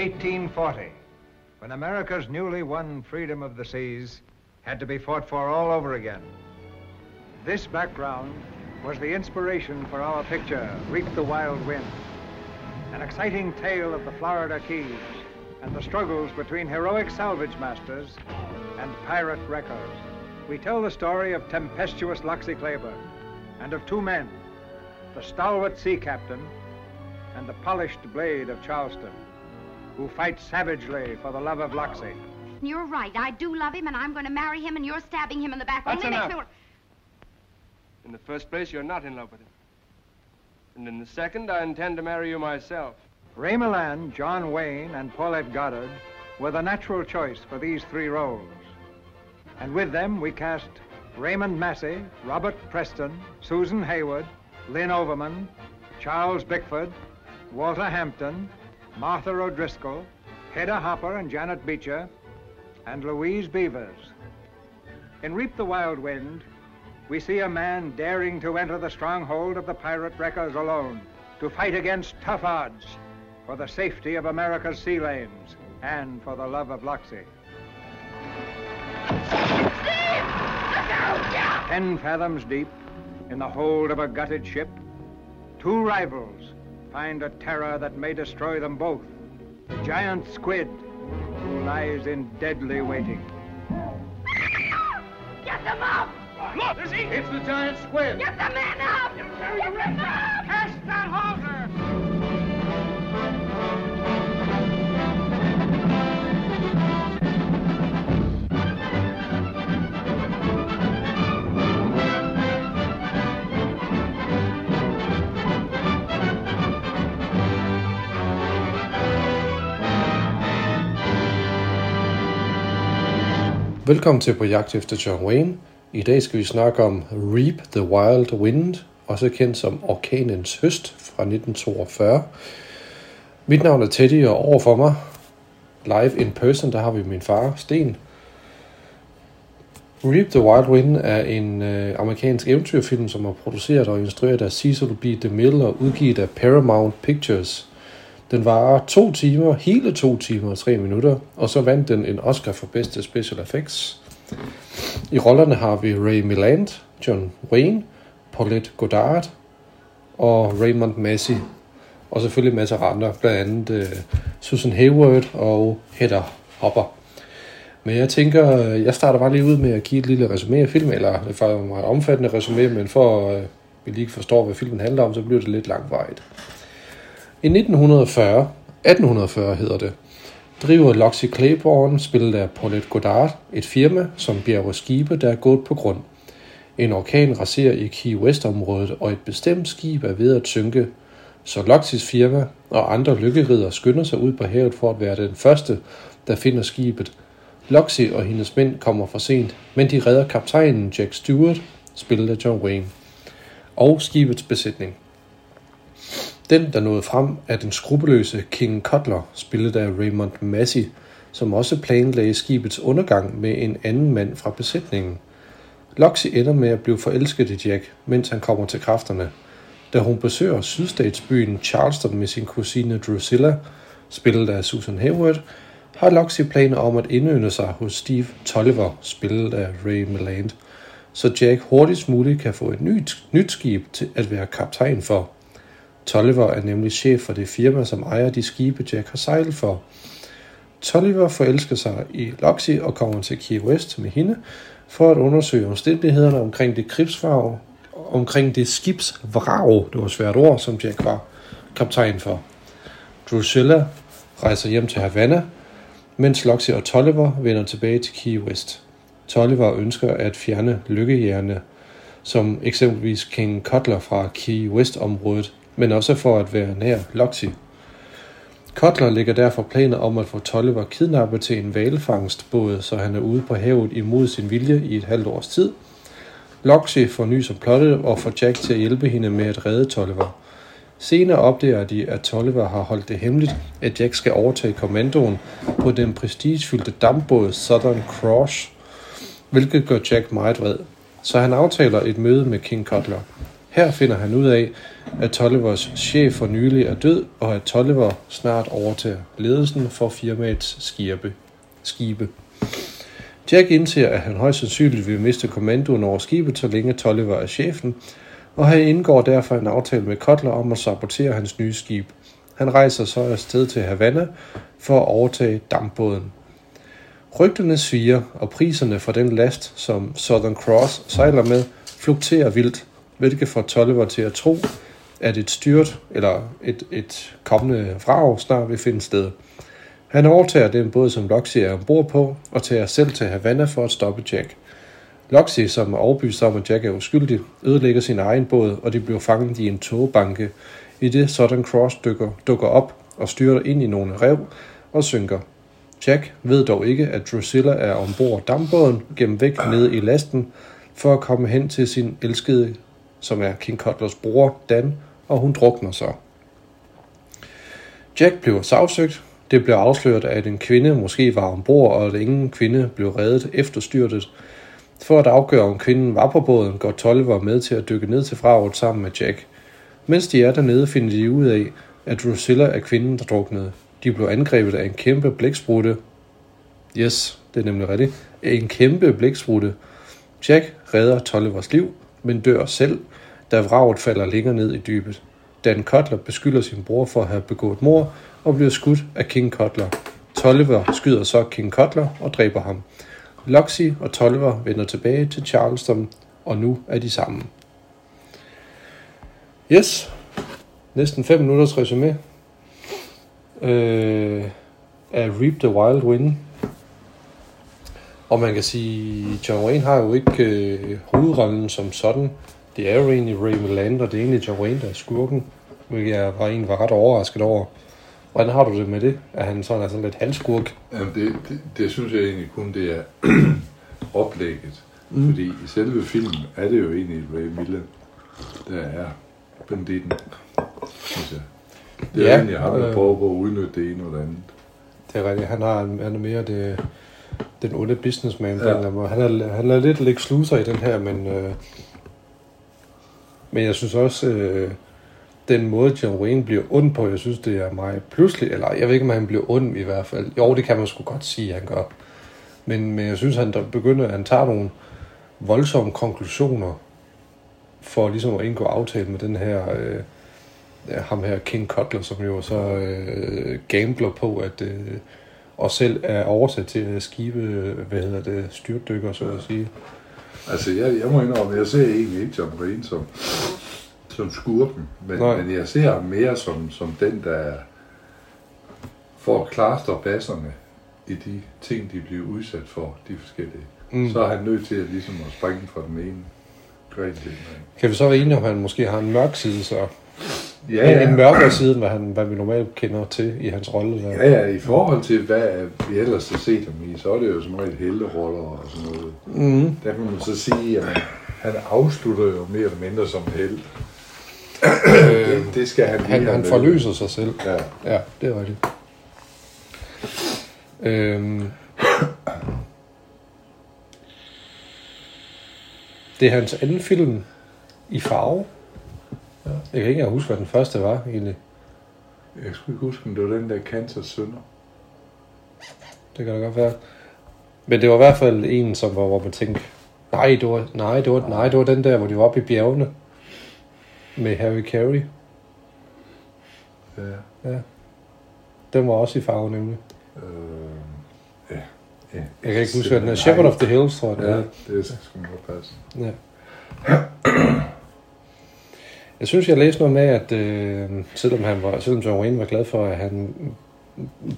1840, when America's newly won freedom of the seas had to be fought for all over again. This background was the inspiration for our picture, Reap the Wild Wind, an exciting tale of the Florida Keys and the struggles between heroic salvage masters and pirate wreckers. We tell the story of tempestuous Loxie Claiborne and of two men, the stalwart sea captain and the polished blade of Charleston, who fight savagely for the love of Loxie. You're right. I do love him, and I'm going to marry him, and you're stabbing him in the back. That's Only enough. makes me... In the first place, you're not in love with him. And in the second, I intend to marry you myself. Ray Milan, John Wayne, and Paulette Goddard were the natural choice for these three roles. And with them, we cast Raymond Massey, Robert Preston, Susan Hayward, Lynn Overman, Charles Bickford, Walter Hampton, Martha O'Driscoll, Hedda Hopper and Janet Beecher, and Louise Beavers. In Reap the Wild Wind, we see a man daring to enter the stronghold of the pirate wreckers alone, to fight against tough odds for the safety of America's sea lanes and for the love of Loxie. Ten fathoms deep, in the hold of a gutted ship, two rivals find a terror that may destroy them both. The giant squid, who lies in deadly waiting. Get them up! Look! There's he! It's the giant squid! Get the men up! Get them up! Cast that halter! Velkommen til På jagt efter John Wayne. I dag skal vi snakke om Reap the Wild Wind, også kendt som Orkanens Høst fra 1942. Mit navn er Teddy, og overfor mig, live in person, der har vi min far, Sten. Reap the Wild Wind er en øh, amerikansk eventyrfilm, som er produceret og instrueret af Cecil B. DeMille og udgivet af Paramount Pictures. Den varer to timer, hele to timer og tre minutter, og så vandt den en Oscar for bedste special effects. I rollerne har vi Ray Milland, John Wayne, Paulette Goddard og Raymond Massey. Og selvfølgelig masser af andre, blandt andet uh, Susan Hayward og Heather Hopper. Men jeg tænker, øh, jeg starter bare lige ud med at give et lille resume af filmen, eller det er faktisk et meget omfattende resume, men for at uh, vi lige forstår, hvad filmen handler om, så bliver det lidt langvejt. I 1940, 1840 hedder det, driver Loxie Claiborne, spillet af Paulette Goddard, et firma, som bjerger skibe, der er gået på grund. En orkan raserer i Key West-området, og et bestemt skib er ved at synke, så Loxies firma og andre lykkerider skynder sig ud på havet for at være den første, der finder skibet. Loxie og hendes mænd kommer for sent, men de redder kaptajnen Jack Stewart, spillet af John Wayne, og skibets besætning. Den, der nåede frem, er den skrupelløse King Cutler, spillet af Raymond Massey, som også planlagde skibets undergang med en anden mand fra besætningen. Loxie ender med at blive forelsket i Jack, mens han kommer til kræfterne. Da hun besøger sydstatsbyen Charleston med sin kusine Drusilla, spillet af Susan Hayward, har Loxie planer om at indønde sig hos Steve Tolliver, spillet af Ray Milland, så Jack hurtigst muligt kan få et nyt, nyt skib til at være kaptajn for. Tolliver er nemlig chef for det firma, som ejer de skibe, Jack har sejlet for. Tolliver forelsker sig i Loxie og kommer til Key West med hende for at undersøge omstændighederne omkring det kribsvrag, omkring det skibsvrag, det var et svært ord, som Jack var kaptajn for. Drusilla rejser hjem til Havana, mens Loxie og Tolliver vender tilbage til Key West. Tolliver ønsker at fjerne lykkehjerne, som eksempelvis King Cutler fra Key West-området, men også for at være nær Loxie. Kotler lægger derfor planer om at få Tolliver kidnappet til en valfangstbåd, så han er ude på havet imod sin vilje i et halvt års tid. Loxie får nys om plottet og får Jack til at hjælpe hende med at redde Tolliver. Senere opdager de, at Tolliver har holdt det hemmeligt, at Jack skal overtage kommandoen på den prestigefyldte dampbåd Southern Cross, hvilket gør Jack meget vred. Så han aftaler et møde med King Cutler. Her finder han ud af, at Tollivers chef for nylig er død, og at Tolliver snart overtager ledelsen for firmaets skibe. skibe. Jack indser, at han højst sandsynligt vil miste kommandoen over skibet, så længe Tolliver er chefen, og han indgår derfor en aftale med Kotler om at sabotere hans nye skib. Han rejser så afsted til Havana for at overtage dampbåden. Rygterne sviger, og priserne for den last, som Southern Cross sejler med, fluktuerer vildt, hvilket får Tolliver til at tro, at et styrt eller et, et kommende frag snart vil finde sted. Han overtager den båd, som Loxy er ombord på, og tager selv til Havana for at stoppe Jack. Loxy, som er overbevist om, at Jack er uskyldig, ødelægger sin egen båd, og de bliver fanget i en togbanke, i det Southern Cross dykker, dukker op og styrter ind i nogle rev og synker. Jack ved dog ikke, at Drusilla er ombord dampbåden, gennem væk nede i lasten, for at komme hen til sin elskede, som er King Cutlers bror, Dan, og hun drukner så. Jack bliver sagsøgt. Det bliver afsløret, at en kvinde måske var ombord, og at ingen kvinde blev reddet efter styrtet. For at afgøre, om kvinden var på båden, går Tolliver med til at dykke ned til fraget sammen med Jack. Mens de er dernede, finder de ud af, at Drusilla er kvinden, der druknede. De blev angrebet af en kæmpe blæksprutte. Yes, det er nemlig rigtigt. En kæmpe blæksprutte. Jack redder Tollivers liv, men dør selv, da vraget falder længere ned i dybet. Dan Cutler beskylder sin bror for at have begået mor og bliver skudt af King Cutler. Tolliver skyder så King Cutler og dræber ham. Loxy og Tolliver vender tilbage til Charleston, og nu er de sammen. Yes, næsten 5 minutters resume øh, af Reap the Wild Wind. Og man kan sige, John Wayne har jo ikke øh, hovedrollen som sådan. Det er jo egentlig Ray Milland, og det er egentlig John Wayne, der er skurken. Hvilket jeg var egentlig var ret overrasket over. Hvordan har du det med det? Er han sådan, er sådan lidt halvskurk? Jamen, det, det, det synes jeg egentlig kun, det er oplægget. Mm. Fordi i selve filmen er det jo egentlig Ray Milland, der er banditten, synes jeg. Det er Ja, egentlig ham, der øh. prøver på at udnytte det ene det andet. Det er rigtigt. Han, har, han er mere det, den onde businessman. Ja. Ja. Han, er, han er lidt Lex Luthor i den her, men, øh, men jeg synes også, øh, den måde John Wayne bliver ond på, jeg synes, det er meget pludselig, eller jeg ved ikke, om han bliver ond i hvert fald. Jo, det kan man sgu godt sige, han gør. Men, men jeg synes, han der begynder, han tager nogle voldsomme konklusioner for ligesom at indgå aftale med den her, øh, ham her King Cutler, som jo så øh, gambler på, at øh, og selv er oversat til at skibe, hvad hedder det, styrtdykker, så at sige. Altså, jeg, jeg må indrømme, jeg ser egentlig ikke John Wayne som, som skurken, men, Nej. men jeg ser ham mere som, som den, der får klaster basserne i de ting, de bliver udsat for, de forskellige. Mm. Så er han nødt til at, ligesom at springe fra den ene gren til den anden. Kan vi så være enige om, at han måske har en mørk side, så? Ja, En, en ja. mørkere side, end hvad, han, hvad vi normalt kender til i hans rolle. Ja, ja, i forhold til, hvad vi ellers har set ham i, så er det jo som regel helteroller og sådan noget. Mm. Der kan man så sige, at han afslutter jo mere eller mindre som held. det, det skal han Han, han forløser sig selv. Ja. Ja, det er rigtigt. Øhm. Det er hans anden film i farve. Ja. Jeg kan ikke engang huske, hvad den første var, egentlig. Jeg skulle ikke huske, om det var den der Kansas Sønder. Det kan da godt være. Men det var i hvert fald en, som var, hvor man tænkte, nej, det var, nej, det var, nej, det var den der, hvor de var oppe i bjergene. Med Harry Carey. Ja. Den var også i farve, nemlig. Øh, ja. ja. Jeg kan ikke huske, hvad den er. Shepherd of the Hills, tror jeg, Ja, er. det skulle nok passe. Ja. Jeg synes, jeg læste noget med, at øh, selvom, han var, selvom John Wayne var glad for, at han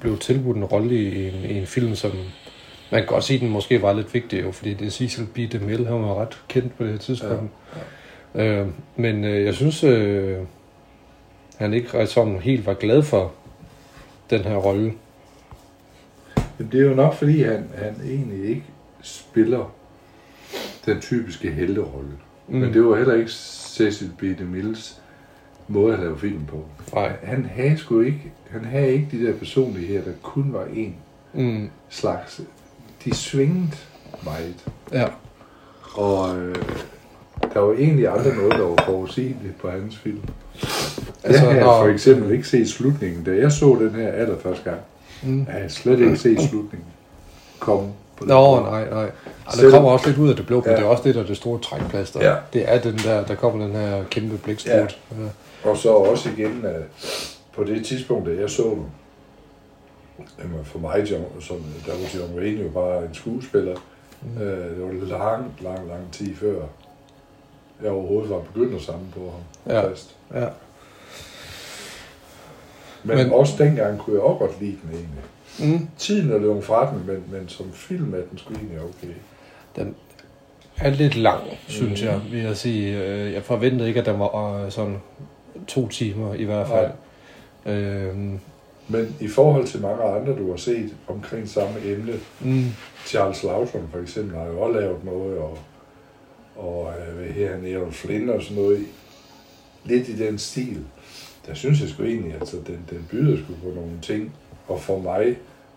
blev tilbudt en rolle i en, i en film, som man kan godt sige, den måske var lidt vigtig, jo, fordi det er Cecil B. DeMille, han var ret kendt på det her tidspunkt. Ja, ja. Øh, men øh, jeg synes, øh, han ikke sådan helt var glad for den her rolle. Men det er jo nok, fordi han, han egentlig ikke spiller den typiske helterolle. Mm. Men det var heller ikke Cecil B. DeMilles måde at lave film på. Nej. Han havde sgu ikke, han havde ikke de der personligheder, der kun var en Mm, slags. De svingede meget. ja. Og, øh, der var egentlig aldrig noget, der var forudsigeligt på hans film. Altså, jeg har for eksempel ikke set slutningen. Da jeg så den her allerførste gang, Mm. jeg havde slet ikke set slutningen komme på den Nå, måde. nej, nej. Og det kommer også lidt ud af det blå, men Ja. det er også det, der er det store trækplaster. Ja. Det er den der, der kommer den her kæmpe blæksprut. Ja. Og så også igen, at på det tidspunkt, da jeg så den, jamen for mig, John, som, der var John Wayne jo bare en skuespiller. Mm. Øh, det var lang, lang, lang tid før jeg overhovedet var begyndt at samle på ham. Ja. Fast. Ja. Men, Men- men, også dengang kunne jeg også godt lide den egentlig. Mm. Tiden er løbet fra den, men, men som film er den sgu egentlig okay. Den er lidt lang, synes Mhm. jeg, vil jeg sige. Øh, Jeg forventede ikke, at den var øh, sådan to timer i hvert fald. Øhm, Men i forhold til mange andre, du har set omkring samme emne, mm, Charles Lawson for eksempel har jo også lavet noget, og, og øh, hvad her, Neon Flynn og sådan noget, lidt i den stil. Der synes jeg sgu egentlig, altså den, den byder sgu på nogle ting, og for mig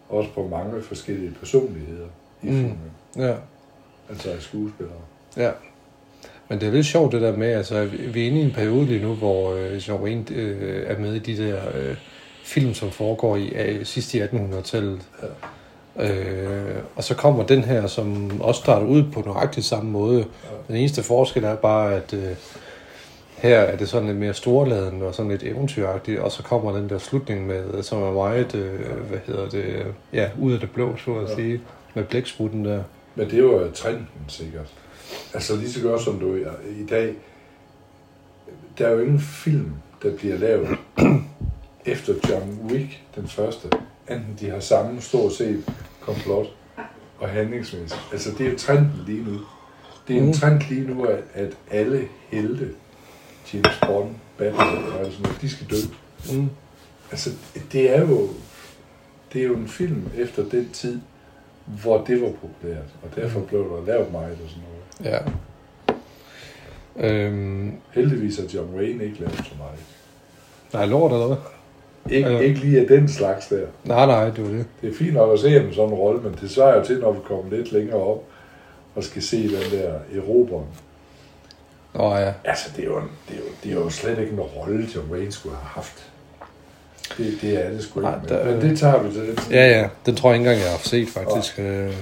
også på mange forskellige personligheder i Mm. mm. filmen, ja. Altså skuespillere. Ja. Men det er lidt sjovt det der med, altså vi er inde i en periode lige nu, hvor øh, John Wayne øh, er med i de der øh, film, som foregår i øh, sidst i 1800-tallet. Ja. Øh, og så kommer den her, som også starter ud på nøjagtigt samme måde. Ja. Den eneste forskel er bare, at øh, her er det sådan lidt mere storladen og sådan lidt eventyragtigt, og så kommer den der slutning med, som er meget, øh, hvad hedder det, ja, ud af det blå, så at Ja. sige, med blæksprutten der. Men det var jo trenden sikkert. Altså lige så godt som du i dag, der er jo ingen film, der bliver lavet efter John Wick, den første, enten de har samme stort set komplot og handlingsmæssigt. Altså det er jo trenden lige nu. Det er en Mm. trend lige nu, at, at alle helte, James Bond, Batman og sådan noget, de skal dø. Mm. Altså det er jo, det er jo en film efter den tid, hvor det var populært, og derfor blev der lavet meget og sådan noget. Ja. Øhm, Heldigvis har John Wayne ikke lavet så meget. nej, lort eller hvad? Ikke, Ja. ikke lige af den slags der. Nej, nej, det var det. Det er fint nok at se ham sådan en rolle, men det svarer jo til, når vi kommer lidt længere op og skal se den der eroberen. Nå ja. Altså, det er jo, en, det er jo, det er jo slet ikke en rolle, John Wayne skulle have haft. Det, det er det sgu ikke. Nej, Men, der- men det tager vi til den tid. Ja, ja. Den tror jeg ikke engang, jeg har set, faktisk. Øh,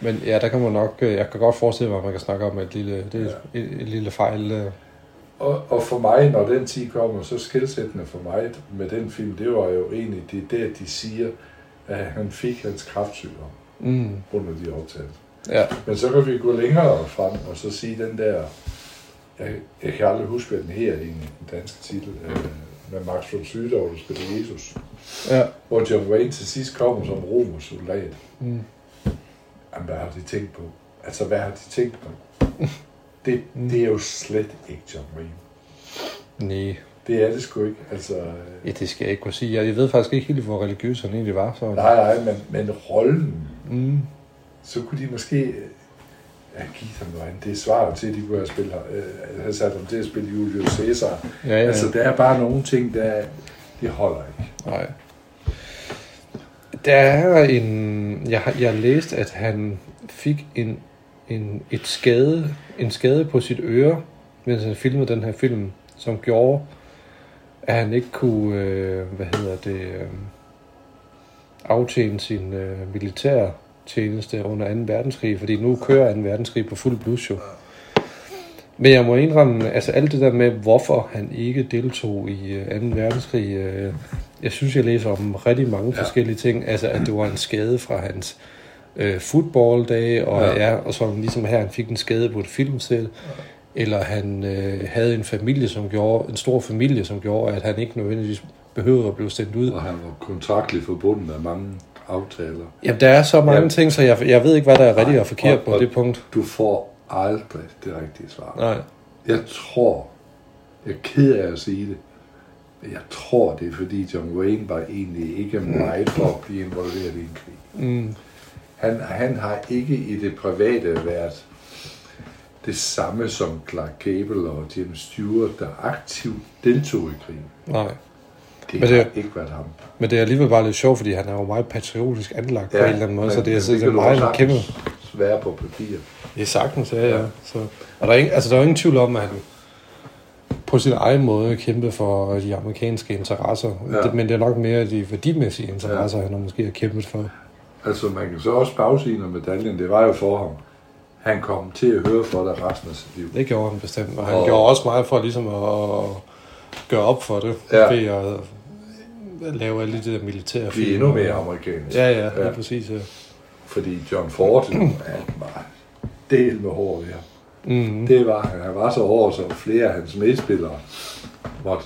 Men ja, der kan man nok... øh, Jeg kan godt forestille mig, at man kan snakke om et lille, det er et, et lille fejl. øh. Og, og for mig, når den tid kommer, så skilsættende for mig med den film, det var jo egentlig det, er der, de siger, at han fik hans kraftsygdom Mm. under de optagelser. Ja. Men så kan vi gå længere frem og så sige den der, jeg, jeg kan aldrig huske, hvad den her egentlig, den danske titel, øh, med Max von Sydow, der spiller Jesus, Ja. hvor John Wayne til sidst kommer som romersk soldat. Mm. Jamen, hvad har de tænkt på? Altså, hvad har de tænkt på? Det, Mm. det er jo slet ikke John Wayne. Nej. Det er det sgu ikke. Altså, øh, Ja, det skal jeg ikke kunne sige. Jeg ved faktisk ikke helt, hvor religiøs han egentlig var. Så. nej, nej, men, men rollen, Mm. så kunne de måske ja, give ham noget andet. Det svarer til, at de kunne have, spillet, øh, have sat ham til at spille Julius Caesar. Ja, ja. Altså, der er bare nogle ting, der det holder ikke. Nej. Der er en... Jeg har, jeg har læst, at han fik en, en, et skade, en skade på sit øre, mens han filmede den her film, som gjorde, at han ikke kunne, øh, hvad hedder det, øh, aftjene sin øh, militær tjeneste under 2. verdenskrig, fordi nu kører 2. verdenskrig på fuld blus jo. Men jeg må indrømme, altså alt det der med, hvorfor han ikke deltog i øh, 2. verdenskrig, øh, jeg synes, jeg læser om rigtig mange Ja. forskellige ting. Altså, at det var en skade fra hans øh, footballdage, og, Ja. ja. Ja, og så ligesom her, han fik en skade på et filmsæt. Eller han øh, havde en familie, som gjorde, en stor familie, som gjorde, at han ikke nødvendigvis behøvede at blive sendt ud. Og han var kontraktligt forbundet af mange aftaler. Jamen, der er så mange Ja. ja. ting, så jeg, jeg ved ikke, hvad der er rigtigt og forkert og- på og- det punkt. Du får aldrig det rigtige svar. Nej. Jeg tror, jeg er ked af at sige det, jeg tror, det er fordi John Wayne var egentlig ikke meget for at blive involveret i en krig. Mm. Han, han har ikke i det private været det samme som Clark Gable og James Stewart, der aktivt deltog i krigen. Nej. Det Men har det- ikke været ham. Men det er alligevel bare lidt sjovt, fordi han er jo meget patriotisk anlagt ja, på en eller anden måde, så det er, så det er meget kæmpe... sagtens være på papir. Det er sagtens, ja, ja. Så, og der er, ingen, altså, der er ingen tvivl om, at han på sin egen måde kæmpe for de amerikanske interesser. Ja. Ja. Men det er nok mere de værdimæssige interesser, ja. han har måske har kæmpet for. Altså, man kan så også bagsige af medaljen. Det var jo for ham. Han kom til at høre for det resten af sit liv. Det gjorde han bestemt, og han Og- gjorde også meget for ligesom at, at gøre op for det, Ja. ved at lave alle de der militære Blive endnu mere amerikansk. Ja, ja, Ja. ja. præcis. Ja. Fordi John Ford, han var del med hår ved ham. Mm. Det var han. Han var så hård, så flere af hans medspillere måtte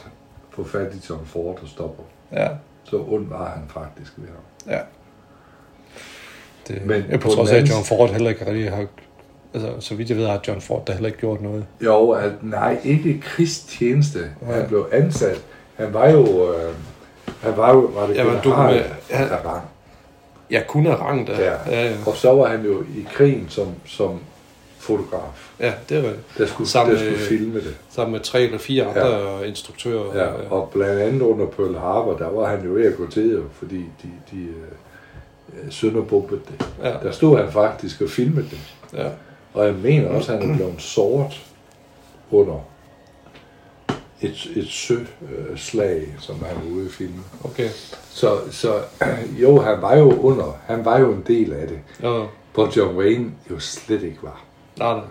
få fat i John Ford og stoppe. Ja, Så ond var han faktisk ved ham. ja. Det, Men ja, på på trods af, at John Ford heller ikke rigtig har... Altså, så vidt jeg ved, har John Ford da heller ikke gjort noget. Jo, at, nej, ikke krigstjeneste. Nej. Han blev ansat. Han var jo... Øh, han var jo... Var det Jamen, du- general han- af rang. Ja, kun af rang, da. Ja. ja, ja. Og så var han jo i krigen som, som fotograf. ja det er rigtigt. Der skulle, Sammen der skulle med- filme det. Sammen med tre eller fire andre ja. instruktører. Ja, og blandt andet under Pearl Harbor, der var han jo ved at gå til, fordi de, de øh, sønderbombede det. ja, Der stod han faktisk og filmede det. ja. Og jeg mener også, at han er blevet såret under et, et søslag, som han var ude at filme. Okay. Så, så jo, han var jo under, han var jo en del af det, Ja, hvor John Wayne jo slet ikke var. nej, nej.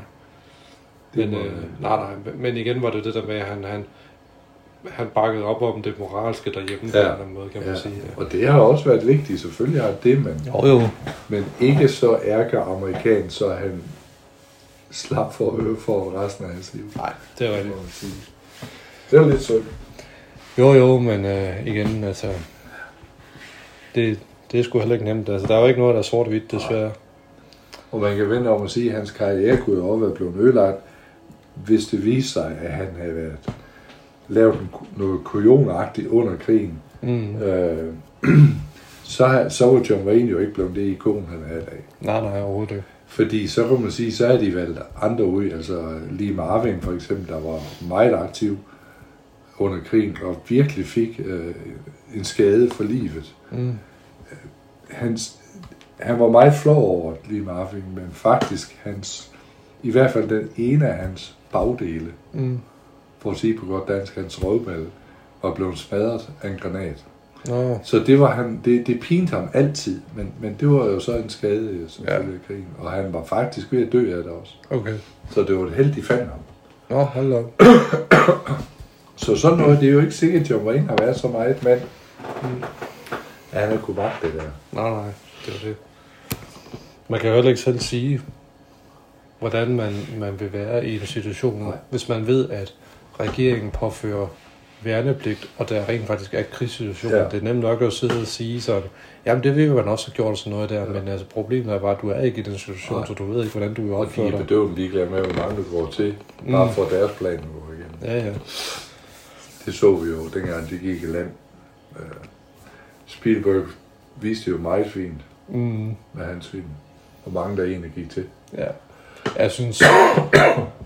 Det Men, må- øh, nej, nej. Men igen var det det der med, at han, han, han bakkede op om det moralske derhjemme på Ja. en eller anden måde, kan man Ja. sige. Ja. Og det har også været vigtigt, selvfølgelig har det, men, Jo, jo. men ikke så ærker amerikan, så han slap for at høre for resten af hans liv. Nej, det er må rigtigt. Det er lidt synd. Jo, jo, men øh, igen, altså... Det, det er sgu heller ikke nemt. Altså, der er jo ikke noget, der er sort-hvidt, desværre. Og man kan vente om at sige, at hans karriere kunne jo også være blevet ødelagt, hvis det viste sig, at han havde været lavet noget kujonagtigt under krigen. Mm. Øh, så, så var John Wayne jo ikke blevet det ikon, han er i dag. Nej, nej, overhovedet ikke. Fordi så kan man sige, så er de valgt andre ud. Altså lige Marvin for eksempel, der var meget aktiv under krigen og virkelig fik øh, en skade for livet. Mm. Hans, han var meget flov over lige Marvin, men faktisk hans, i hvert fald den ene af hans bagdele, Mm. for at sige på godt dansk, hans rødballe, var blevet smadret af en granat. Nå, Så det var han, det, det pinte ham altid, men, men det var jo så en skade øh, som Ja. følge af krigen. Og han var faktisk ved at dø af det også. okay. Så det var et held, de fandt ham. Nå, hold op. Så sådan noget, det er jo ikke sikkert, at John Wayne har været så meget mand. Ja, han kunne magte det der. Nej, nej, det er det. Man kan jo heller ikke selv sige, hvordan man, man vil være i en situation, Nej. hvis man ved, at regeringen påfører værnepligt, og der rent faktisk er krigssituation. Ja. Det er nemt nok at sidde og sige sådan, jamen det vil man også have gjort sådan noget der, ja. men altså problemet er bare, at du er ikke i den situation, Nej. så du ved ikke, hvordan du vil Og de opføre er dig. bedøvende ligeglade med, hvor mange du går til. Bare Mm. for deres plan går igen. Ja, ja. Det så vi jo, dengang de gik i land. Øh, Spielberg viste jo meget fint Mm, med hans film. Hvor mange der egentlig gik til. ja. Jeg synes,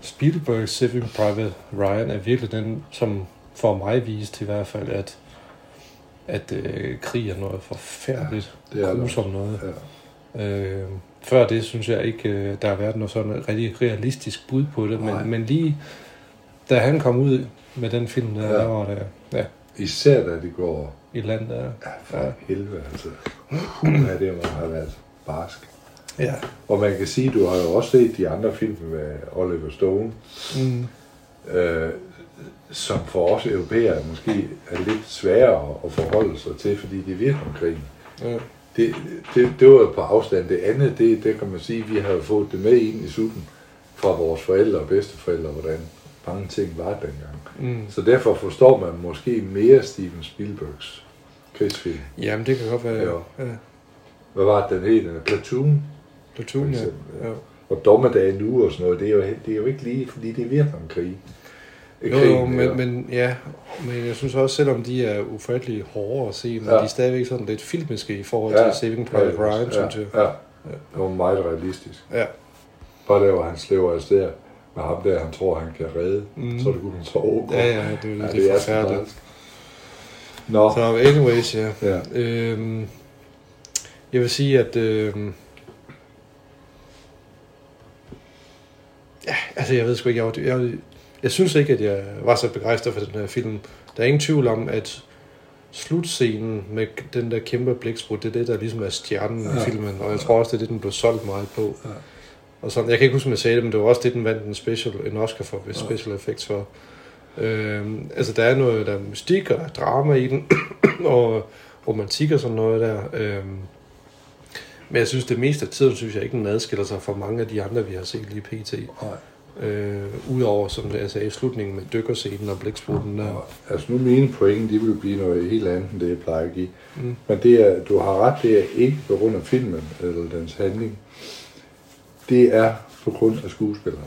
Spielberg's Saving Private Ryan er virkelig den, som for mig viste i hvert fald, at, at øh, krig er noget forfærdeligt, Det er ja, grusomt noget. Ja. Øh, før det synes jeg ikke, øh, der har været noget sådan rigtig realistisk bud på det, Nej. men, men lige da han kom ud med den film, der, Ja. var det ja, Især da det går i land der. ja, for Ja. helvede. Altså. Puha, det må have været barsk. Ja. Og man kan sige, du har jo også set de andre film med Oliver Stone, Mm. øh, som for os europæere måske er lidt sværere at forholde sig til, fordi det er Vietnamkrigen. Ja. Det, det, det var på afstand. Det andet, det, det kan man sige, vi har jo fået det med ind i sutten fra vores forældre og bedsteforældre, hvordan mange ting var dengang. Mm. Så derfor forstår man måske mere Steven Spielbergs krigsfilm. Jamen, det kan godt være. Ja. ja. Hvad var det, den hed? Platoon Platoon, ja. ja. ja. og Dommedag nu og sådan noget. Det er jo, det er jo ikke lige, fordi det er Vietnamkrig. Jo, jo, men, men, ja, men jeg synes også, selvom de er ufattelig hårde at se, men Ja. ja. de er stadigvæk sådan lidt filmiske i forhold Ja. til Saving Private Ryan, ja, synes jeg. Ja, ja. Det var meget realistisk. Ja. Bare der, hvor han slæver afsted med ham der, han tror, han kan redde. Mm. Så er det kunne så overgå. Ja, ja, det, Ja, det, det er er så forfærdeligt. Nå, Så anyways, ja. ja. Øhm, jeg vil sige, at øhm, Altså, jeg ved sgu ikke, jeg, var- jeg, jeg synes ikke, at jeg var så begejstret for den her film. Der er ingen tvivl om, at slutscenen med den der kæmpe blæksprut, det er det, der ligesom er stjernen ja. Ja. i filmen, og jeg tror også, det er det, den blev solgt meget på. Ja. Og sådan, jeg kan ikke huske, om jeg sagde det, men det var også det, den vandt en, special, en Oscar for, Ja. special effects for. Øhm, altså, der er noget, der er mystik, og der er drama i den, og romantik og sådan noget der. Øhm, men jeg synes, det meste af tiden, synes jeg ikke, den adskiller sig fra mange af de andre, vi har set lige pt. Nej. Øh, Udover, som jeg sagde, slutningen med dykkerscenen og blæksprutten der. Og, altså nu mine point, de vil blive noget helt andet, end det jeg plejer at give. Mm. Men det er, du har ret, det er ikke på grund af filmen eller dens handling. Det er på grund af skuespillerne.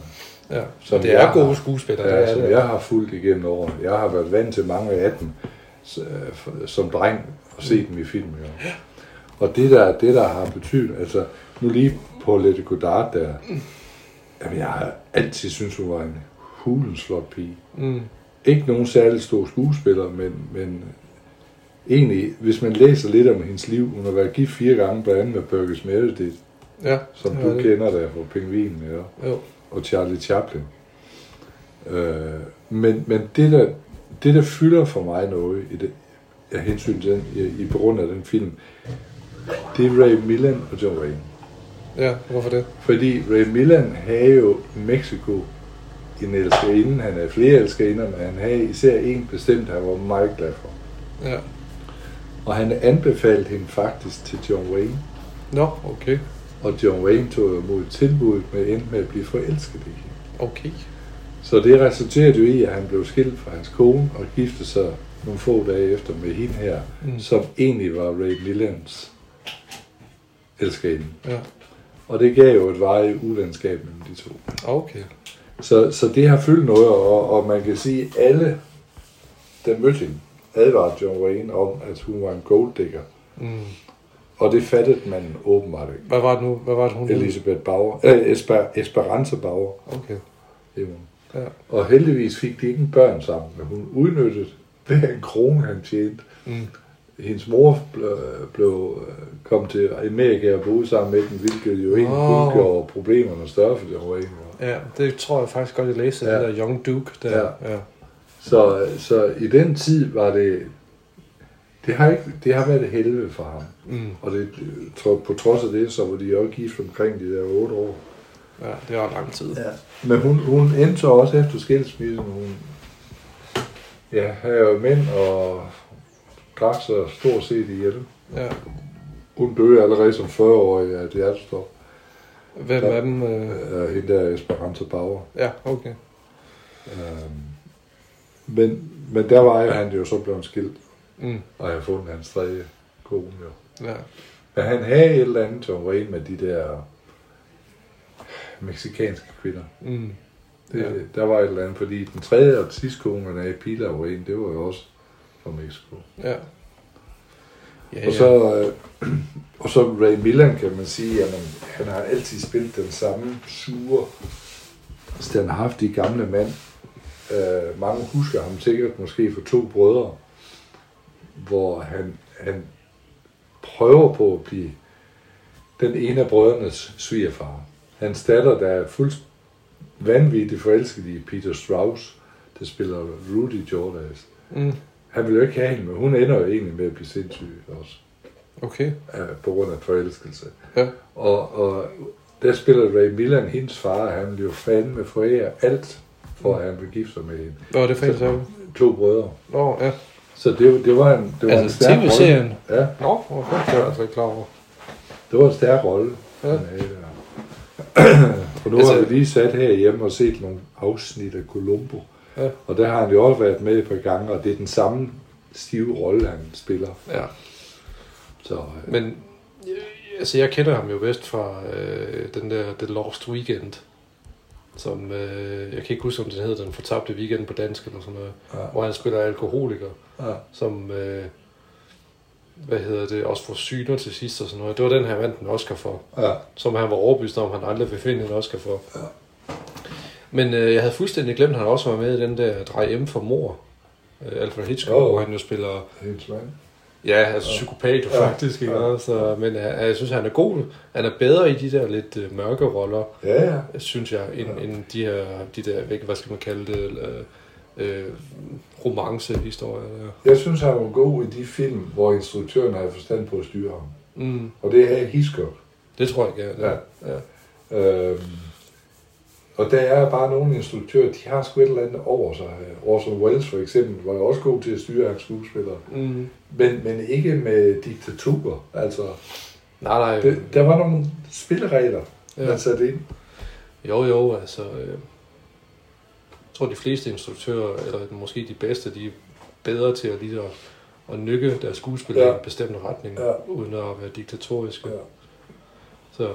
Ja, så Som det er gode har- skuespillere. Ja, er som det. jeg har fulgt igennem årene. Jeg har været vant til mange af dem øh, som dreng og set dem i film. Ja. Og det der, det der har betydet, altså nu lige på Lette Godard der, jamen jeg har altid syntes, hun var en hulens flot pige. Mm. Ikke nogen særlig stor skuespiller, men, men egentlig, hvis man læser lidt om hendes liv, hun har været gift fire gange, blandt andet med Burgess Meredith, Ja, som du det. kender der på Pingvinen, ja Jo. og Charlie Chaplin. Øh, men men det, der, det, der fylder for mig noget i det, af hensyn til den, i, i på grund af den film, det er Ray Milland og John Wayne. Ja, hvorfor det? Fordi Ray Milland havde jo Mexico en elskerinde, han havde flere elskerinder, men han havde især en bestemt, han var meget glad for. Ja. Og han anbefalede hende faktisk til John Wayne, Nå, okay. Og John Wayne tog imod tilbuddet med endte med at blive forelsket i hende. Okay. Så det resulterede jo i, at han blev skilt fra hans kone og giftede sig nogle få dage efter med hende her, Mm. som egentlig var Ray Millands elskerinde. Ja, Og det gav jo et varigt uvenskab mellem de to. okay. Så, så det har fyldt noget, og, og man kan sige, at alle, der mødte hende, advarede John Wayne om, at hun var en golddigger. Mm. Og det fattede man åbenbart ikke. Hvad var det nu? Hvad var det, hun? Elisabeth Bauer, øh, Esper, Esperanza Bauer, Okay. Ja. Og heldigvis fik de ikke børn sammen, men hun udnyttede hver en krone, han tjente. Mm. Hendes mor blev, blev øh, kom til Amerika og boede sammen med den, hvilket jo egentlig Åh. kun gjorde problemerne større for John Wayne. jo. Ja, det tror jeg faktisk godt, jeg læste, ja. Ja. den der Young Duke der. Ja. ja. Så, så i den tid var det, det har, ikke, det har været et helvede for ham. Mm. Og det, tror, på trods af det, så var de også gift omkring de der otte år. ja, det var lang tid. Ja. Men hun, hun endte så også efter skilsmissen, hun ja, havde jo mænd og drak sig stort set ihjel. Ja. Hun døde allerede som 40-årig af et hjertestop. Hvem Ja. af dem? Øh... Øh, hende der Esperanza Bauer. Ja, okay. Øhm, men, men der var han jo så blevet skilt, Mm. og jeg har fundet hans tredje kone jo. Ja. Men han havde et eller andet, som var en med de der meksikanske kvinder. Mm. Det, Ja. Der var et eller andet, fordi den tredje og sidste kone, han havde, Pilar Wayne, det var jo også fra Mexico. Ja. Ja, Og så, øh, og så Ray Milland, kan man sige, at han har altid spillet den samme sure, standhaftige gamle mand. Øh, mange husker ham sikkert måske for to brødre, hvor han, han prøver på at blive den ene af brødrenes svigerfar. Hans datter, der er fuldt vanvittigt forelsket i Peter Strauss, der spiller Rudy Jordas. Mm. Han vil jo ikke have hende, men hun ender jo egentlig med at blive sindssyg også Okay. øh, på grund af forelskelse. Ja. Og, og der spiller Ray Milland, hendes far, han vil jo fandme forære alt, for at han vil gifte sig med hende. Var det sagde du? To brødre. Nå, ja. Så det, det var en, det var en Altså stærk tv-serien? rolle. Ja, Nå, okay. Det var jeg altså ikke klar over. det var en stærk rolle. Ja. der. og nu Altså- har vi lige sat herhjemme og set nogle afsnit af Columbo. Ja. Og der har han jo også været med et par gange, og det er den samme stive rolle, han spiller. Ja. Så, øh, Men øh, altså, jeg kender ham jo bedst fra øh, den der The Lost Weekend, som, øh, jeg kan ikke huske, om den hedder Den Fortabte Weekend på dansk eller sådan noget, Ja. hvor han spiller alkoholiker, ja. som, øh, hvad hedder det, også får syner til sidst og sådan noget. Det var den, han vandt en Oscar for, Ja. som han var overbevist om, han aldrig vil finde en Oscar for. Ja. Men øh, jeg havde fuldstændig glemt, at han også var med i den der Drej M for mor, øh, Alfred Hitchcock, hvor han jo spiller mand. Ja, altså psykopat jo Ja. faktisk, ikke? Ja. Så, men jeg, jeg synes, han er god. Han er bedre i de der lidt øh, mørke roller, Ja, ja. synes jeg, end, ja. end de her, de der, hvad skal man kalde det, øh, øh, romance-historier. Der. Jeg synes, han var god i de film, hvor instruktøren havde forstand på at styre ham. Mm, Og det er Hitchcock. det tror jeg gerne. Ja. ja. Øhm, og der er bare nogle instruktører, de har sgu et eller andet over sig. Orson Welles for eksempel var jo også god til at styre hans skuespillere. Mm. Men, men ikke med diktaturer. Altså, Nej, nej. det, der var nogle spilleregler, ja. Ja. man satte ind. Jo, jo, altså... Øh, tror, de fleste instruktører, eller måske de bedste, de er bedre til at lige at, at nykke deres skuespillere Ja. i en bestemt retning, Ja. uden at være diktatoriske. Ja. Så øh,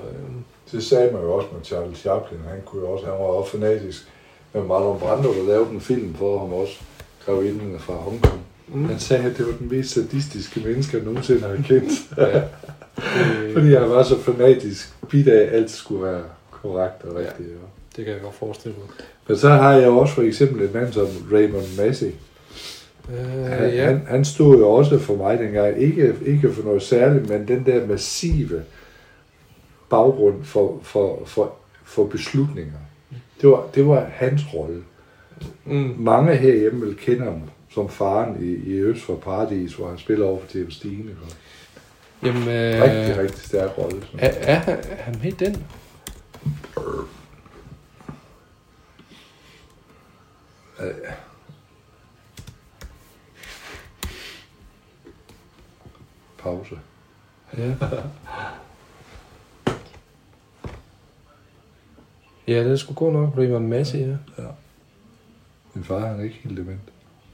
Det sagde man jo også med Charles Chaplin. Han, kunne jo også, han var også fanatisk. Men Marlon Brando, der lavede en film for ham også, grevinden fra Hongkong. mm, Han sagde, at det var den mest sadistiske menneske, jeg nogensinde har kendt. ja, Fordi han var så fanatisk. Bit af, at alt skulle være korrekt og rigtigt. Ja. Det kan jeg godt forestille mig. Men så har jeg også for eksempel en mand som Raymond Massey. Øh, Han, ja. han, han stod jo også for mig dengang, ikke, ikke for noget særligt, men den der massive baggrund for, for, for, for beslutninger. Det var, det var hans rolle. Mm, Mange herhjemme vil kende ham som faren i, i Øst for Paradis, hvor han spiller over for James Stine. jamen, Øh, rigtig, øh, rigtig stærk rolle. er, er, han- er han med i Pause. Ja. ja, det er sgu god nok. Raymond Massey, ja. Min far han er ikke helt dement.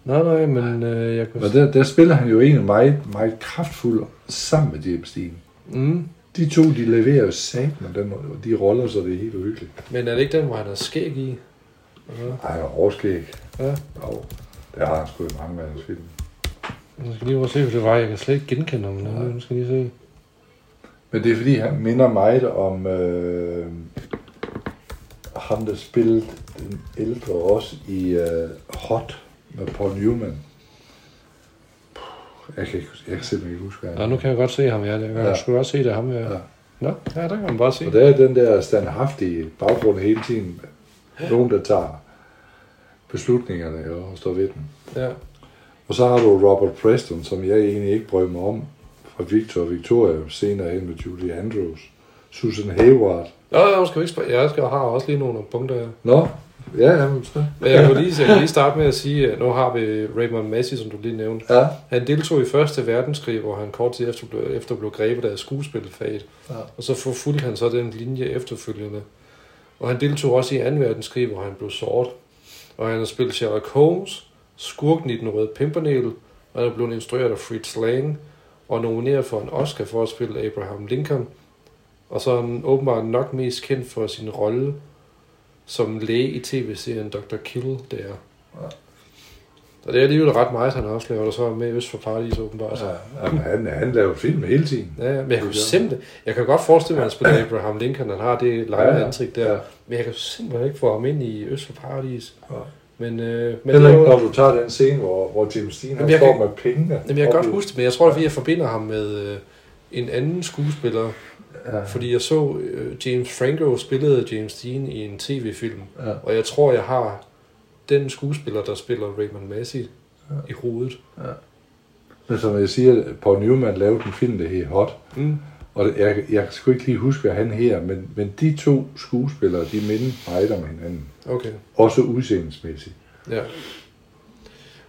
Nej, nej, men øh, jeg kan... Men der, der spiller han jo en meget, meget kraftfuld sammen med James Dean. Mm, De to, de leverer jo sat med den, de roller, så det er helt uhyggeligt. men er det ikke den, hvor han har skæg i? Ja. Ej, overskæg. ja. Jo, det har han sgu i mange af hans film. Jeg skal lige prøve at se, hvad det var. Jeg kan slet ikke genkende ham. Nu skal lige se. Men det er fordi, han minder meget om øh, ham, der spillede den ældre også i øh, Hot med Paul Newman. Jeg kan, ikke, jeg kan simpelthen ikke huske, hvad Ja, nu kan jeg godt se ham, ja. Jeg kan Ja. ja. sgu godt se, det ham, ja. Ja. ja. Nå, ja, der kan man bare se. Og der er den der standhaftige baggrund hele tiden. Nogen, der tager beslutningerne og står ved dem. Ja. Og så har du Robert Preston, som jeg egentlig ikke brød mig om, fra Victor og Victoria, senere hen med Julie Andrews. Susan Hayward. Nå, jeg skal vi ikke spørge. Jeg skal har også lige nogle punkter her. Nå, ja, jamen så. Men jeg kan lige, jeg kan lige starte med at sige, at nu har vi Raymond Massey, som du lige nævnte. Ja, Han deltog i Første Verdenskrig, hvor han kort tid efter blev, efter blev grebet af skuespilfaget. Ja. Og så forfulgte han så den linje efterfølgende. Og han deltog også i 2. verdenskrig, hvor han blev såret. Og han har spillet Sherlock Holmes, skurken i Den Røde Pimpernel, og han er blevet instrueret af Fritz Lang, og nomineret for en Oscar for at spille Abraham Lincoln. Og så er han åbenbart nok mest kendt for sin rolle som læge i tv-serien Dr. Kill, der. Og det er alligevel ret meget, han også laver, og så er med Øst for Paradis åbenbart. ja jamen, han, han laver film hele tiden. Ja, ja, men jeg kan simpelthen... Jeg kan godt forestille mig, at han spiller Abraham Lincoln, han har det lange Ja, ja. ansigt der. Ja. Men jeg kan simpelthen ikke få ham ind i Øst for Paradis. Ja. Men, øh, men Heller er ikke, når du tager den scene, hvor, hvor James Dean han står kan- med pengene. jamen, jeg kan godt huske det, men jeg tror, at jeg forbinder ham med øh, en anden skuespiller. Ja. Fordi jeg så øh, James Franco spillede James Dean i en tv-film. Ja. Og jeg tror, jeg har den skuespiller, der spiller Raymond Massey Ja. i hovedet. Men som jeg siger, Paul Newman lavede en film, der hedder Hot. Mm. Og det- jeg, jeg kan ikke lige huske, hvad han her, men, men de to skuespillere, de minder meget om hinanden. Okay. Også udseendelsmæssigt. Ja.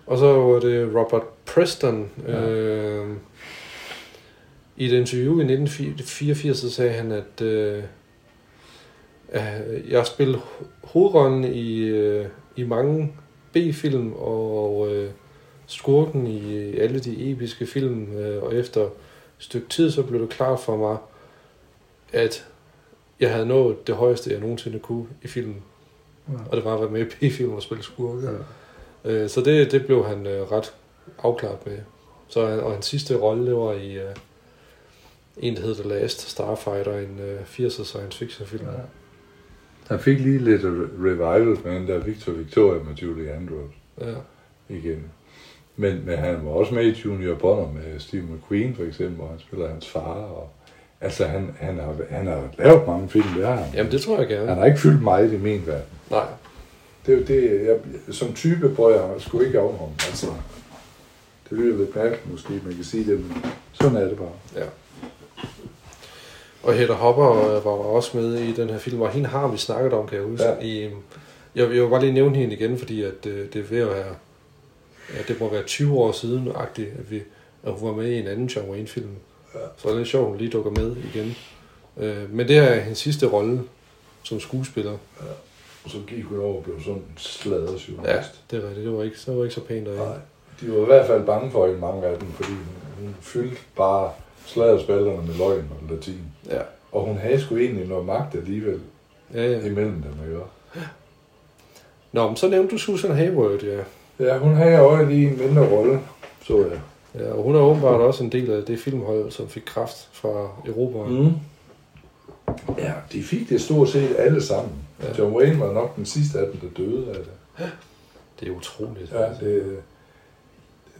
Og så var det Robert Preston. Ja. Ja. Øh, I et interview i 1984 så sagde han, at øh, jeg ho- hovedrollen i, øh, i mange B-film og øh, skurken i alle de episke film. Øh, og efter et stykke tid, så blev det klart for mig, at jeg havde nået det højeste, jeg nogensinde kunne i filmen. Ja. Og det var at være med i B-film og spille skurke. Ja. Øh, så det, det blev han øh, ret afklaret med. Så, og hans sidste rolle, det var i øh, en, der hed The Last Starfighter, en øh, 80'er science fiction film. Ja. Han fik lige lidt re- revival med den der Victor Victoria med Julie Andrews Ja. igen. Men, men han var også med i Junior Bonner med Steve McQueen for eksempel, hvor han spiller hans far. Og, altså, han, han, har, han har lavet mange film, det har han. Jamen, det tror jeg gerne. Han har ikke fyldt meget i min verden. Nej. Det er jo det, jeg, som type bryder jeg sgu ikke om ham. Altså, det lyder lidt mærkeligt måske, man kan sige det, men sådan er det bare. Ja. Og Hedda Hopper var også med i den her film, og hende har vi snakket om, kan jeg huske. Ja. I, jeg, jeg vil bare lige nævne hende igen, fordi at, øh, det er ved at være, ja, det må være 20 år siden, agtigt, at, vi, at hun var med i en anden John Wayne-film. Ja. Så det er sjovt, at hun lige dukker med igen. Øh, men det her er hendes sidste rolle som skuespiller. Og så gik hun over og blev sådan en sladret Ja, det er rigtigt. Det var ikke, så var ikke så pænt derinde. Nej. De var i hvert fald bange for hende, mange af dem, fordi hun fyldte bare sladderspalterne med løgn og latin. Ja. Og hun havde sgu egentlig noget magt alligevel Ja, ja. imellem dem, ikke? Nå, men så nævnte du Susan Hayward, ja. Ja, hun havde også lige en mindre rolle, så jeg. ja. Og hun er åbenbart også en del af det filmhold, som fik kraft fra Europa. Mm. Ja, de fik det stort set alle sammen. Ja. Ja. John Wayne var nok den sidste af dem, der døde af det. Det er utroligt. Ja, det,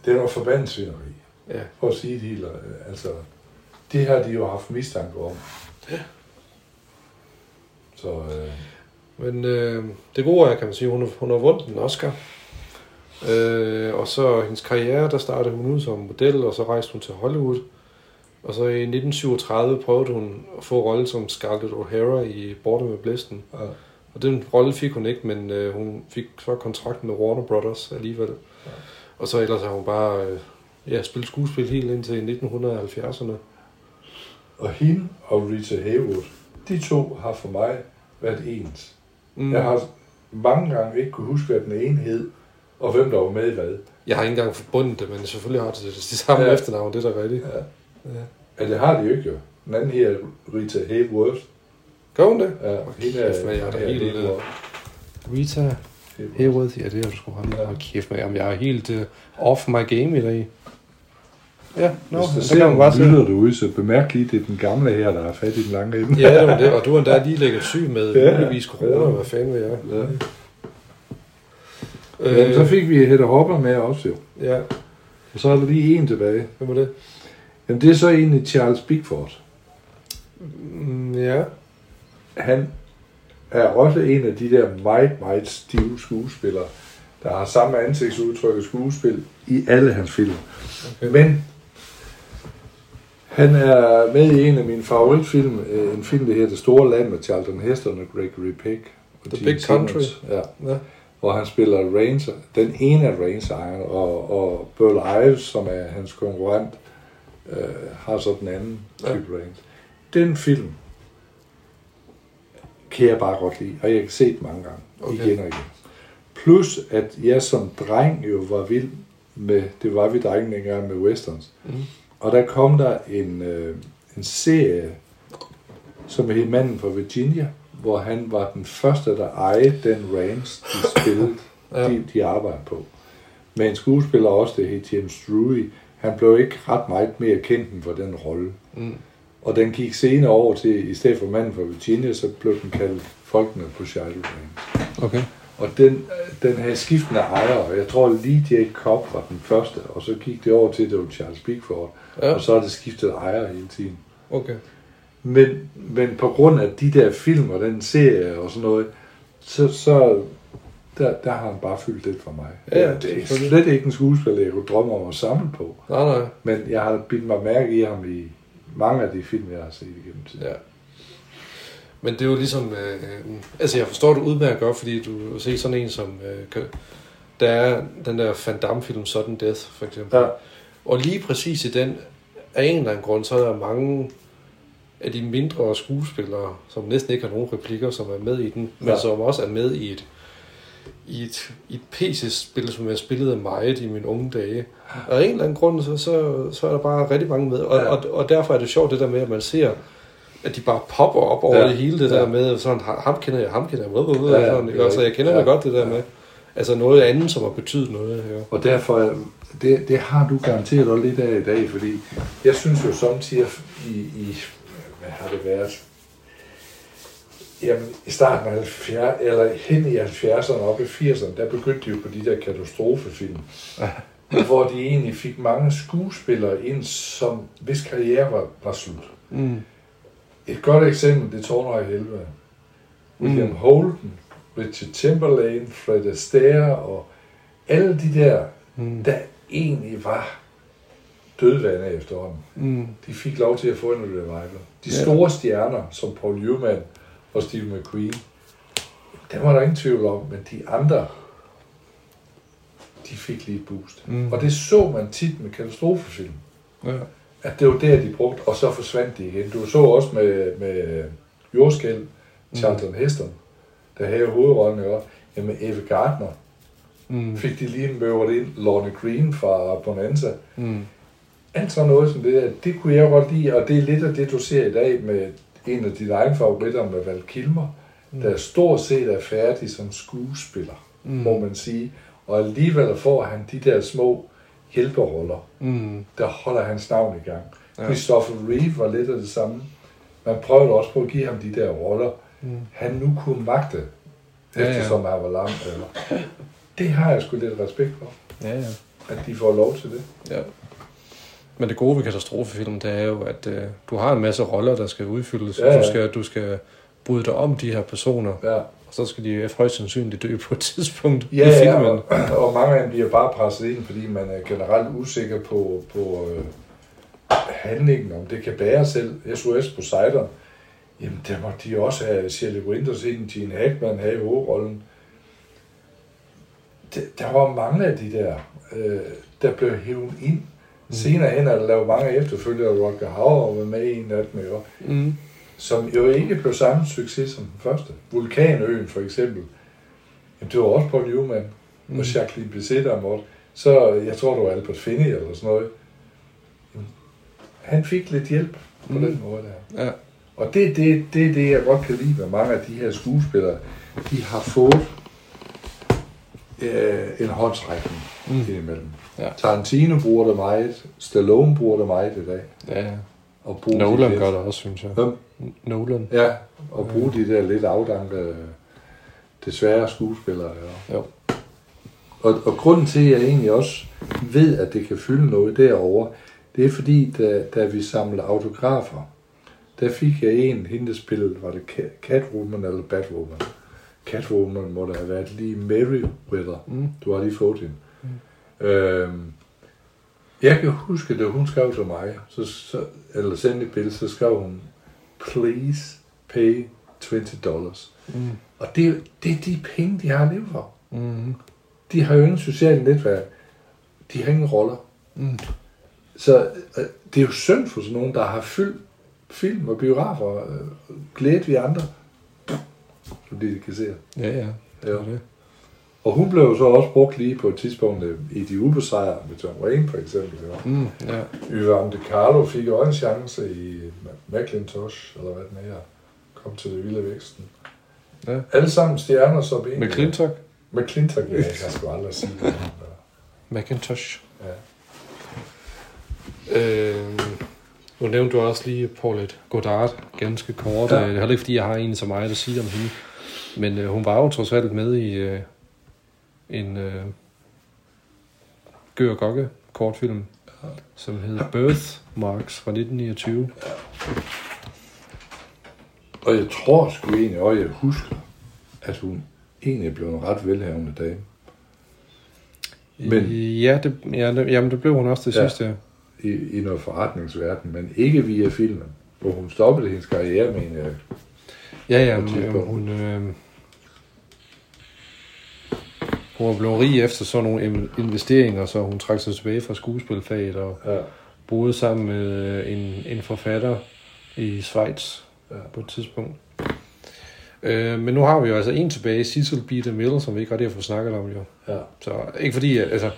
det er noget forbandsvineri. ja. For at sige det helt, øh, altså, det har de jo haft mistanke om. Så øh, Men øh, det gode er, kan man sige, hun hun har vundet en Oscar. Øh, og så hendes karriere, der startede hun ud som model, og så rejste hun til Hollywood. Og så i 1937 prøvede hun at få rolle som Scarlett O'Hara i Border med Blæsten. ja, Og den rolle fik hun ikke, men øh, hun fik så kontrakt med Warner Brothers alligevel. Ja. Og så ellers har hun bare øh, ja, spillet skuespil helt indtil 1970'erne. Og hende og Rita Hayworth, de to har for mig været ens. Mm. Jeg har mange gange ikke kunne huske, hvad den ene hed, og hvem der var med i hvad. jeg har ikke engang forbundet det, men selvfølgelig har det det, samme Ja. efternavn, det er da rigtigt. Ja. Ja. Ja, det har de jo ikke jo. Den anden her er Rita Hayworth. Gør hun det? Ja, hende Kæft, man, jeg er ja, helt, det er øh, Rita Hayworth. Hayworth, ja, det har du sgu ret. Ja. kæft med, jamen, jeg er helt uh, off my game i dag. Ja, nå, Hvis no, der så ser kan man bare nogle lytter derude, så bemærk lige, det er den gamle her, der er fat i den lange ende. Ja, det var det, og du har endda lige lægget syg med Ja. muligvis corona, Ja. hvad fanden vil jeg? Ja. Øh, Jamen, så fik vi Hedda Hopper med også jo. Ja, Og så er der lige en tilbage. hvem var det? Jamen, det er så egentlig Charles Bigford. Mm, ja, Han er også en af de der meget, meget stive skuespillere, der har samme ansigtsudtryk og skuespil i alle hans film. Okay. Men han er med i en af mine favoritfilm, øh, en film, der hedder Det Store Land med Charlton Heston og Gregory Peck. og The Gene Big Country. Ja, ja. hvor han spiller Ranger, den ene af Ranger, og, og Burl Ives, som er hans konkurrent, øh, har så den anden Ja. type Ranger. Den film kan jeg bare godt lide, og jeg kan se den mange gange, okay. igen og igen. Plus, at jeg som dreng jo var vild med, det var vi drenge dengang med westerns, Mm. Og der kom der en, øh, en serie, som hed Manden fra Virginia, hvor han var den første, der ejede den range, de spillede, Ja. de, de arbejdede på. Med en skuespiller også, der hed James Drury. Han blev ikke ret meget mere kendt end for den rolle. Mm. Og den gik senere over til, i stedet for Manden fra Virginia, så blev den kaldt Folkene på Shiloh Range. Okay. Og den, den havde skiftende ejere, jeg tror lige Jake Cobb var den første, og så gik det over til, at det var Charles Bigford, Ja. og så er det skiftet ejere hele tiden. Okay. Men, men på grund af de der film og den serie og sådan noget, så, så der, der har han bare fyldt lidt for mig. Ja, det er slet ikke en skuespiller, jeg kunne drømme om at samle på. Nej, nej. Men jeg har bidt mig mærke i ham i mange af de film, jeg har set igennem tiden. Ja. Men det er jo ligesom... Øh, altså, jeg forstår det udmærket godt, fordi du ser sådan en som... Øh, der er den der Van Damme-film Sudden Death, for eksempel. Ja. Og lige præcis i den, af en eller anden grund, så er der mange af de mindre skuespillere, som næsten ikke har nogen replikker, som er med i den, men Ja. som også er med i et, i et, i et PC-spil, som jeg spillede meget i mine unge dage. Og af en eller anden grund, så, så, så er der bare rigtig mange med. Og, Ja. og, og derfor er det sjovt det der med, at man ser, at de bare popper op over Ja. det hele, det Ja. der med, sådan, ham kender jeg, ham kender jeg, ved, Ja, ja, ja, sådan, ikke? er Så jeg kender det Ja. godt, det der Ja. med. Altså noget andet, som har betydet noget her. Og derfor, det, det har du garanteret også lidt af i dag, fordi jeg synes jo samtidig i, i hvad har det været, Jamen, i starten af 70, eller hen i 70'erne, op i 80'erne, der begyndte de jo på de der katastrofefilm. hvor de egentlig fik mange skuespillere ind, som hvis karriere var, var slut. Mm. Et godt eksempel, det tårner i helvede. William Mm. Holden, Richard Timberlake, Fred Astaire og alle de der, Mm. der egentlig var dødvande efterhånden. Mm. De fik lov til at få en revival. De Ja. store stjerner, som Paul Newman og Steve McQueen, dem var der ingen tvivl om, men de andre, de fik lige et boost. Mm. Og det så man tit med katastrofefilm, Ja. At det var der, de brugte, og så forsvandt de igen. Du så også med, med jordskæld, Charlton Heston, der havde hovedrollen, ikke? Jamen, Eve Gardner Mm. fik de lige møvet ind, Lorne Green fra Bonanza, Mm. alt sådan noget som det der, det kunne jeg godt lide, og det er lidt af det, du ser i dag med en af dine egne favoritter med Val Kilmer, mm. der stort set er færdig som skuespiller, mm. må man sige. Og alligevel får han de der små hjælperoller, Mm. der holder hans navn i gang. Ja. Christopher Reeve var lidt af det samme. Man prøvede også på at give ham de der roller, Mm. han nu kunne magte, Ja, ja. eftersom han var lam. Eller. Det har jeg sgu lidt respekt for, Ja, ja. at de får lov til det. Ja. Men det gode ved katastrofefilm, det er jo, at øh, du har en masse roller, der skal udfyldes. Ja, ja. Du, skal, du skal bryde dig om de her personer, Ja. Og så skal de højst sandsynligt dø på et tidspunkt Ja, i ja filmen. og, og mange af dem bliver bare presset ind, fordi man er generelt usikker på, på øh, handlingen, om det kan bære selv. SOS Poseidon, jamen der må de også have Shelley Winters ind, Gene Hackman have i hovedrollen. Der var mange af de der, øh, der blev hævet ind. Senere hen er der lavet mange efterfølgere, Roger Hauer var med i en af dem, ikke? Mm. Som jo ikke blev samme succes som den første. Vulkanøen for eksempel, jamen, det var også Paul Newman mm. og Jacqueline Bisset der måtte. Så jeg tror, det var Albert Finney eller sådan noget. Han fik lidt hjælp på mm. den måde der. Ja. Og det er det, det, er det, jeg godt kan lide med mange af de her skuespillere. De har fået øh, en håndsrækning mm. indimellem. Ja. Tarantino bruger det meget. Stallone bruger det meget i dag. Ja, ja. Og Nolan gør det også, synes jeg. Hvem? Nolan. Ja, og bruge de der lidt afdankede, desværre skuespillere. Ja. Jo. Og, og grunden til, at jeg egentlig også ved, at det kan fylde noget derovre, det er fordi, da, da vi samlede autografer, der fik jeg en, hende der spillede, var det Ca- Catwoman eller Batwoman? Catwoman må der have været lige Meriwether. Mm. Du har lige fået hende. Mm. Øhm, jeg kan huske, da hun skrev til mig, så, så, eller sendte et billede, så skrev hun, please pay 20 dollars. Mm. Og det, det er de penge, de har at leve for. Mm. De har jo ingen sociale netværk. De har ingen roller. Mm. Så øh, det er jo synd for sådan nogen, der har fyldt film og biografer. Øh, glæde vi andre, fordi de kan se. Ja, ja. Det Ja. er det. Og hun blev jo så også brugt lige på et tidspunkt øh, i de ubesejrede med John Wayne for eksempel. Ja. Mm. Ja. Yvonne De Carlo fik jo en chance i Macintosh, eller hvad den her, kom til det vilde væksten. Ja. Alle sammen stjerner, som egentlig... Med Clintock. Med Clinton, ja, jeg sgu aldrig sige det. Macintosh. Ja. Øh, nu nævnte du også lige Paulette Goddard, ganske kort. Ja. Ja. Det er heller ikke, fordi jeg har egentlig så meget at sige om hende. Men øh, hun var jo trods alt med i øh, en øh, Gør Gokke kortfilm, som hedder Birthmarks fra 1929. Og jeg tror sgu egentlig, og jeg husker, at hun egentlig blev en ret velhavende dame. Men- Ja, det, ja det, jamen, det blev hun også det Ja. ja. sidste. i, i noget forretningsverden, men ikke via filmen, hvor hun stoppede hendes karriere, mener jeg. Ja, ja, men, hun, øh, hun var blevet rig efter sådan nogle in- investeringer, så hun trak sig tilbage fra skuespilfaget og Ja. boede sammen med øh, en, en forfatter i Schweiz Ja. ja. på et tidspunkt. Øh, men nu har vi jo altså en tilbage, Cecil B. DeMille, som vi ikke rigtig har fået snakket om jo. Ja. Så ikke fordi, altså,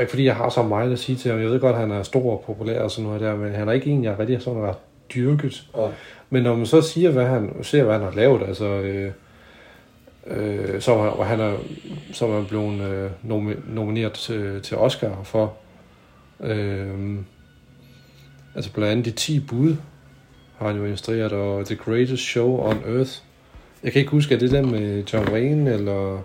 ikke fordi jeg har så meget at sige til ham. Jeg ved godt, at han er stor og populær og sådan noget der, men han er ikke en, jeg rigtig sådan ret dyrket. Og, Men når man så siger, hvad han, ser, hvad han har lavet, altså, øh, øh, så, og han er, så er han blevet øh, nomi- nomineret til, til Oscar for, øh, altså blandt andet de 10 bud, har han jo instrueret, og The Greatest Show on Earth. Jeg kan ikke huske, er det den med John Wayne, eller...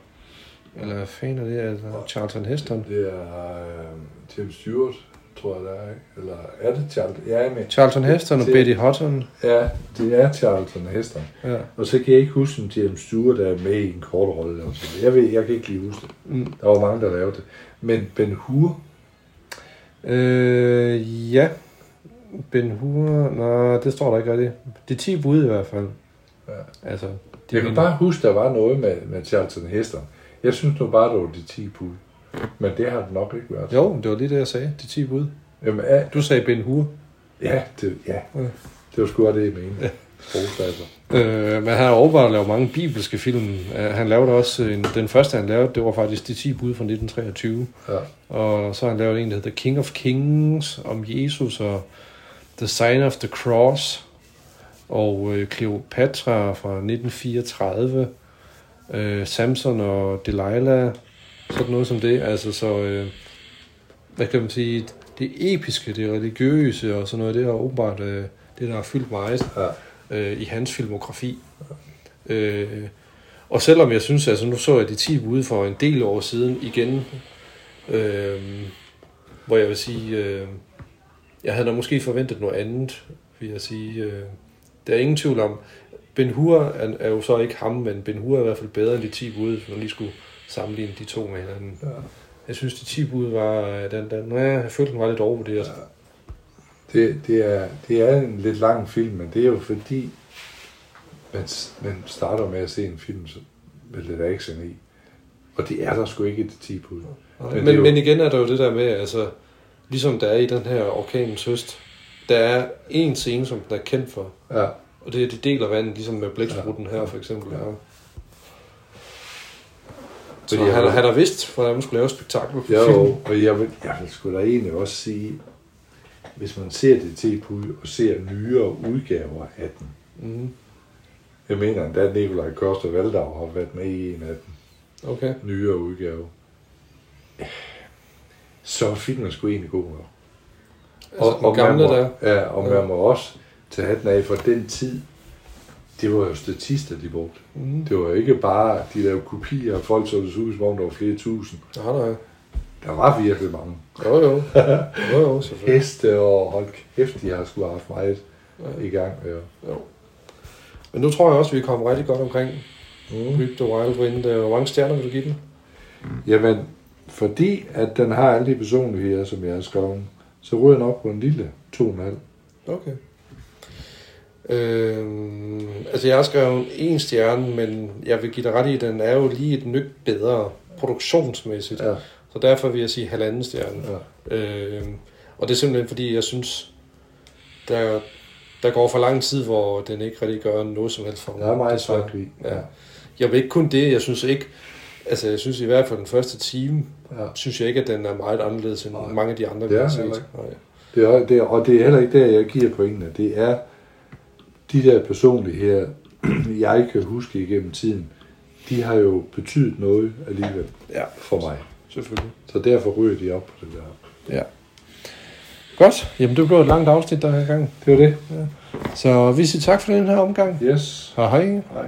Eller fanden er det? Altså, Charlton Heston? Det er øh, James Stewart, tror jeg, det er, ikke? Eller er det Charlton? Ja, men, Charlton Heston og Betty Hutton. Ja, det er Charlton Heston. Ja. Og så kan jeg ikke huske, om James Stewart er med i en kort rolle. Eller sådan noget. Jeg, ved, jeg kan ikke lige huske det. Mm. Der var mange, der lavede det. Men Ben Hur, Øh, ja. Ben Hur... Nå, det står der ikke rigtigt. Det er 10 bud i hvert fald. Ja. Altså, jeg kan bare huske, der var noget med, med Charlton Heston. Jeg synes nu bare, det var de 10 bud. Men det har det nok ikke været. Jo, men det var lige det, jeg sagde. De 10 bud. Jamen, ja, Du sagde Ben Hur. ja, det, ja. Ja. det var sgu også det, jeg mente. Ja. Øh, men han har overvejet at lave mange bibelske film. Øh, han lavede også en, den første, han lavede, det var faktisk De 10 bud fra 1923. Ja. Og så har han lavet en, der hedder King of Kings, om Jesus og The Sign of the Cross. Og øh, Cleopatra fra 1934. Øh, Samson og Delilah. Sådan noget som det. Altså så, øh, hvad kan man sige, det episke, det religiøse og sådan noget, det er åbenbart øh, det, der har fyldt meget Ja. øh, i hans filmografi. Øh, og selvom jeg synes, altså nu så jeg de 10 ude for en del år siden igen, øh, hvor jeg vil sige, øh, jeg havde da måske forventet noget andet, vil jeg sige. Øh, der er ingen tvivl om, Ben Hur er, er jo så ikke ham, men Ben Hur er i hvert fald bedre end de 10 ude, hvis man lige skulle sammenligne de to med hinanden. Ja. Jeg synes, de 10 bud var, øh, den, den, ja, jeg følte, den var lidt overvurderet. Det, det, er, det er en lidt lang film, men det er jo fordi, man, man starter med at se en film så, med lidt action i. Og det er der sgu ikke et 10 bud. Men, det er men, jo- men igen er der jo det der med, altså, ligesom der er i den her orkanens høst, der er en scene, som den er kendt for, Ja, og det er, de deler vandet, ligesom med blæksprutten her for eksempel. Ja. Fordi Så jeg han, vil- han har vidst, hvordan man skulle lave spektakel på jo, og jeg vil, jeg vil sgu da egentlig også sige, hvis man ser det 10 bud og ser nyere udgaver af den, Mm, jeg mener endda, at Nikolaj Koster Valdau har været med i en af den okay. nyere udgave, så er filmen sgu egentlig god nok. Altså, den gamle man må, der. Ja, og Ja. man må også tage hatten af for den tid. Det var jo statister, de brugte. Mm. Det var ikke bare, de lavede kopier af folk, så det ud, som om der var flere tusind. Nej, nej. Der var virkelig mange. Jo, jo. Jo, jo, selvfølgelig. Heste og hold kæft, de har sgu haft meget Ja. i gang. Ja. Jo. Men nu tror jeg også, vi er kommet rigtig godt omkring Mm. Rip the Wild Wind. Øh, Hvor mange stjerner vil du give den? Jamen, fordi at den har alle de personligheder, som jeg har skrevet, så ryger den op på en lille 2,5. Okay. Øhm, altså jeg har skrevet en stjerne, men jeg vil give dig ret i, at den er jo lige et nyk bedre produktionsmæssigt. Ja. Så derfor vil jeg sige halvanden stjerne. ja. Øhm, og det er simpelthen fordi, jeg synes, der, der går for lang tid, hvor den ikke rigtig gør noget som helst for mig. Der er meget svagt. Ja. Jeg vil ikke kun det, jeg synes ikke, altså jeg synes i hvert fald den første time, ja. synes jeg ikke, at den er meget anderledes end Nej. mange af de andre, vi har set. Nej. Det er, det er, og det er heller ikke der, jeg giver pointene. Det er de der personligheder, jeg kan huske igennem tiden, de har jo betydet noget alligevel Ja, for mig. selvfølgelig. Så derfor ryger de op på det der. Ja. Godt. Jamen, det blev et langt afsnit der her gang. Det var det. Så vi siger tak for den her omgang. Yes. Hej hej. Hej.